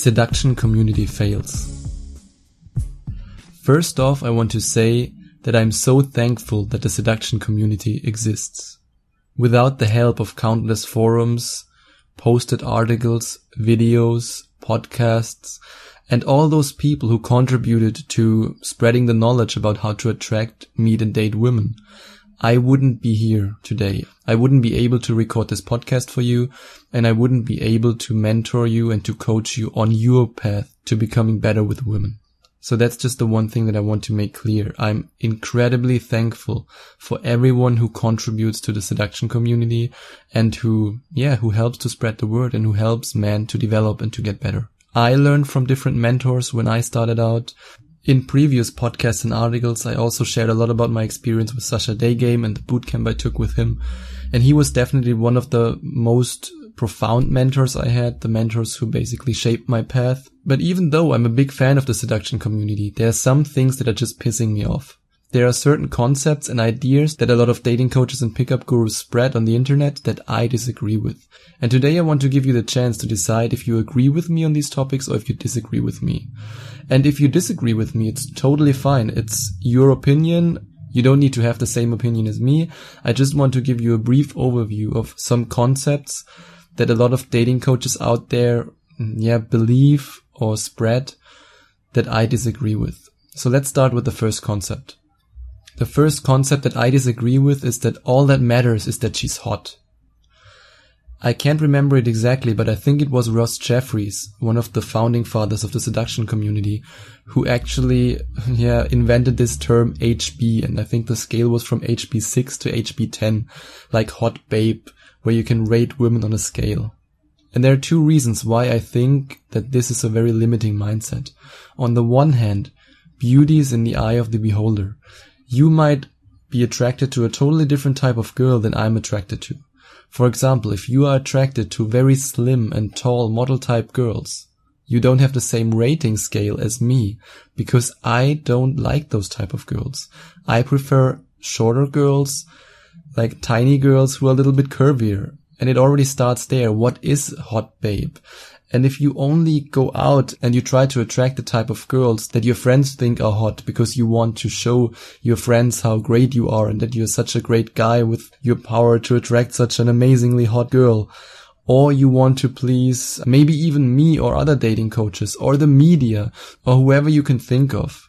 Seduction Community Fails. First off, I want to say that I'm so thankful that the seduction community exists. Without the help of countless forums, posted articles, videos, podcasts, and all those people who contributed to spreading the knowledge about how to attract, meet and date women, I wouldn't be here today. I wouldn't be able to record this podcast for you and I wouldn't be able to mentor you and to coach you on your path to becoming better with women. So that's just the one thing that I want to make clear. I'm incredibly thankful for everyone who contributes to the seduction community and who, yeah, who helps to spread the word and who helps men to develop and to get better. I learned from different mentors when I started out. In previous podcasts and articles, I also shared a lot about my experience with Sascha Daygame and the bootcamp I took with him. And he was definitely one of the most profound mentors I had, the mentors who basically shaped my path. But even though I'm a big fan of the seduction community, there are some things that are just pissing me off. There are certain concepts and ideas that a lot of dating coaches and pickup gurus spread on the internet that I disagree with. And today I want to give you the chance to decide if you agree with me on these topics or if you disagree with me. And if you disagree with me, it's totally fine. It's your opinion. You don't need to have the same opinion as me. I just want to give you a brief overview of some concepts that a lot of dating coaches out there, mm, yeah, believe or spread that I disagree with. So let's start with the first concept. The first concept that I disagree with is that all that matters is that she's hot. I can't remember it exactly, but I think it was Ross Jeffries, one of the founding fathers of the seduction community, who actually, yeah, invented this term HB. And I think the scale was from HB6 to HB10, like hot babe, where you can rate women on a scale. And there are two reasons why I think that this is a very limiting mindset. On the one hand, beauty is in the eye of the beholder you might be attracted to a totally different type of girl than I'm attracted to. For example, if you are attracted to very slim and tall model type girls, you don't have the same rating scale as me because I don't like those type of girls. I prefer shorter girls, like tiny girls who are a little bit curvier. And it already starts there. What is hot babe? And if you only go out and you try to attract the type of girls that your friends think are hot because you want to show your friends how great you are and that you're such a great guy with your power to attract such an amazingly hot girl, or you want to please maybe even me or other dating coaches or the media or whoever you can think of,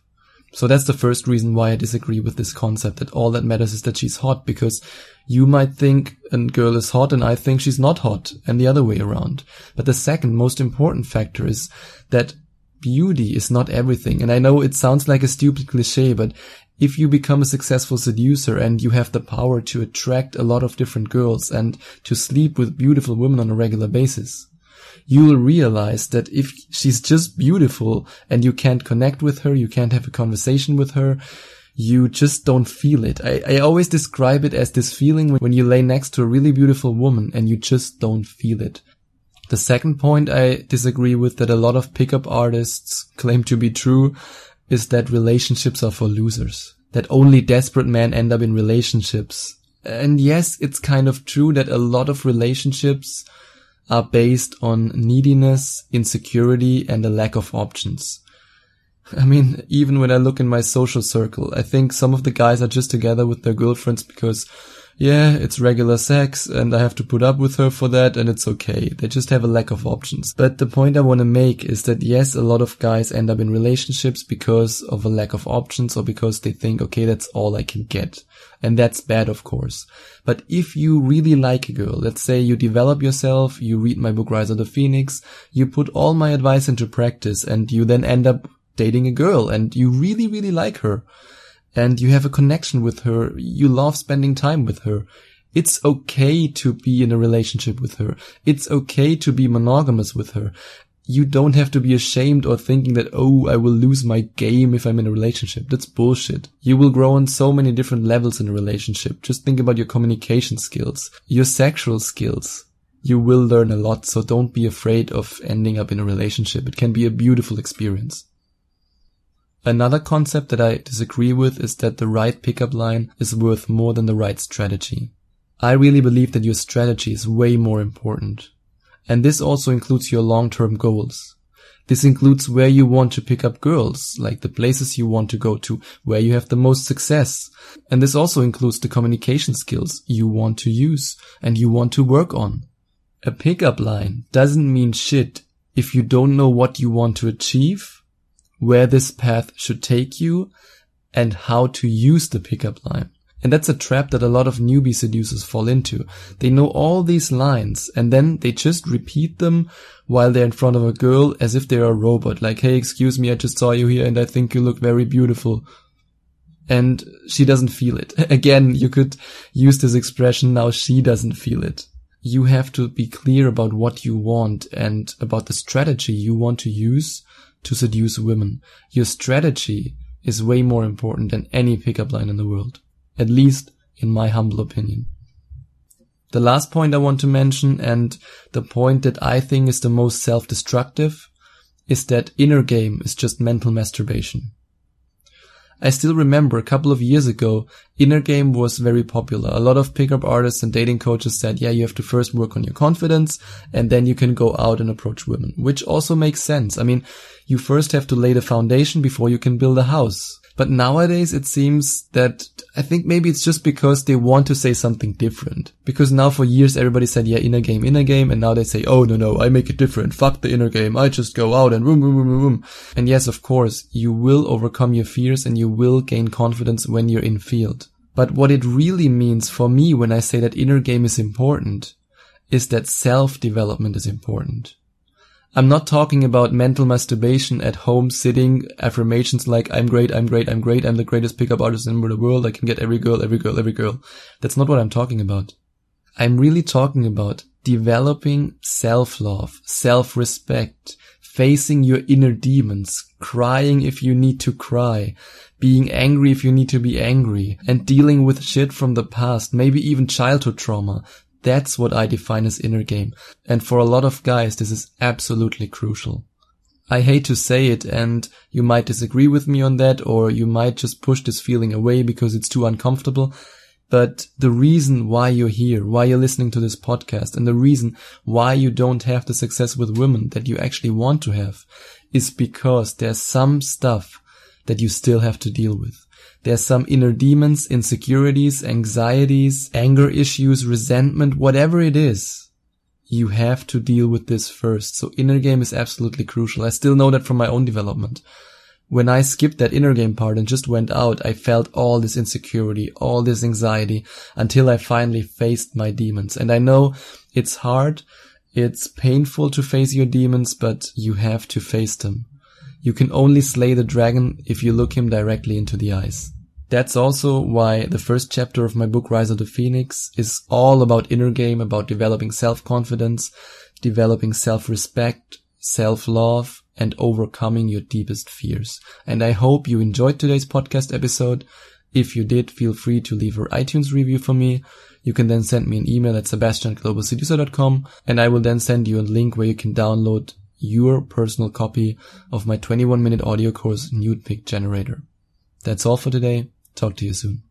so that's the first reason why I disagree with this concept that all that matters is that she's hot because you might think a girl is hot and I think she's not hot and the other way around. But the second most important factor is that beauty is not everything. And I know it sounds like a stupid cliche, but if you become a successful seducer and you have the power to attract a lot of different girls and to sleep with beautiful women on a regular basis, you'll realize that if she's just beautiful and you can't connect with her, you can't have a conversation with her, you just don't feel it. I, I always describe it as this feeling when you lay next to a really beautiful woman and you just don't feel it. The second point I disagree with that a lot of pickup artists claim to be true is that relationships are for losers. That only desperate men end up in relationships. And yes, it's kind of true that a lot of relationships are based on neediness, insecurity, and a lack of options. I mean, even when I look in my social circle, I think some of the guys are just together with their girlfriends because yeah, it's regular sex and I have to put up with her for that and it's okay. They just have a lack of options. But the point I want to make is that yes, a lot of guys end up in relationships because of a lack of options or because they think, okay, that's all I can get. And that's bad, of course. But if you really like a girl, let's say you develop yourself, you read my book Rise of the Phoenix, you put all my advice into practice and you then end up dating a girl and you really, really like her and you have a connection with her. You love spending time with her. It's okay to be in a relationship with her. It's okay to be monogamous with her. you don't have to be ashamed or thinking that, oh, I will lose my game if I'm in a relationship. That's bullshit. You will grow on so many different levels in a relationship. Just think about your communication skills, your sexual skills. You will learn a lot, so don't be afraid of ending up in a relationship. It can be a beautiful experience. Another concept that I disagree with is that the right pickup line is worth more than the right strategy. I really believe that your strategy is way more important. And this also includes your long-term goals. This includes where you want to pick up girls, like the places you want to go to, where you have the most success. And this also includes the communication skills you want to use and you want to work on. A pickup line doesn't mean shit if you don't know what you want to achieve, where this path should take you, and how to use the pickup line. And that's a trap that a lot of newbie seducers fall into. They know all these lines and then they just repeat them while they're in front of a girl as if they're a robot. Like, hey, excuse me, I just saw you here and I think you look very beautiful. And she doesn't feel it. Again, you could use this expression, now she doesn't feel it. You have to be clear about what you want and about the strategy you want to use to seduce women. Your strategy is way more important than any pickup line in the world at least in my humble opinion. The last point I want to mention and the point that I think is the most self-destructive is that inner game is just mental masturbation. I still remember a couple of years ago, inner game was very popular. A lot of pickup artists and dating coaches said, yeah, you have to first work on your confidence and then you can go out and approach women, which also makes sense. I mean, you first have to lay the foundation before you can build a house. But nowadays it seems that I think maybe it's just because they want to say something different. Because now for years everybody said, yeah, inner game, inner game. And now they say, oh, no, no, I make it different. Fuck the inner game. I just go out and boom, boom, boom, boom, boom. And yes, of course, you will overcome your fears and you will gain confidence when you're in field. But what it really means for me when I say that inner game is important is that self development is important. I'm not talking about mental masturbation at home sitting affirmations like I'm great, I'm great, I'm great, I'm the greatest pickup artist in the world, I can get every girl, every girl, every girl. That's not what I'm talking about. I'm really talking about developing self-love, self-respect, facing your inner demons, crying if you need to cry, being angry if you need to be angry, and dealing with shit from the past, maybe even childhood trauma, that's what I define as inner game. And for a lot of guys, this is absolutely crucial. I hate to say it and you might disagree with me on that or you might just push this feeling away because it's too uncomfortable. But the reason why you're here, why you're listening to this podcast and the reason why you don't have the success with women that you actually want to have is because there's some stuff that you still have to deal with. There's some inner demons, insecurities, anxieties, anger issues, resentment, whatever it is. You have to deal with this first. So inner game is absolutely crucial. I still know that from my own development. When I skipped that inner game part and just went out, I felt all this insecurity, all this anxiety until I finally faced my demons. And I know it's hard. It's painful to face your demons, but you have to face them. You can only slay the dragon if you look him directly into the eyes. That's also why the first chapter of my book Rise of the Phoenix is all about inner game, about developing self-confidence, developing self-respect, self-love, and overcoming your deepest fears. And I hope you enjoyed today's podcast episode. If you did, feel free to leave an iTunes review for me. You can then send me an email at sebastian@globalseducer.com and I will then send you a link where you can download your personal copy of my 21 minute audio course Nude Generator. That's all for today. Talk to you soon.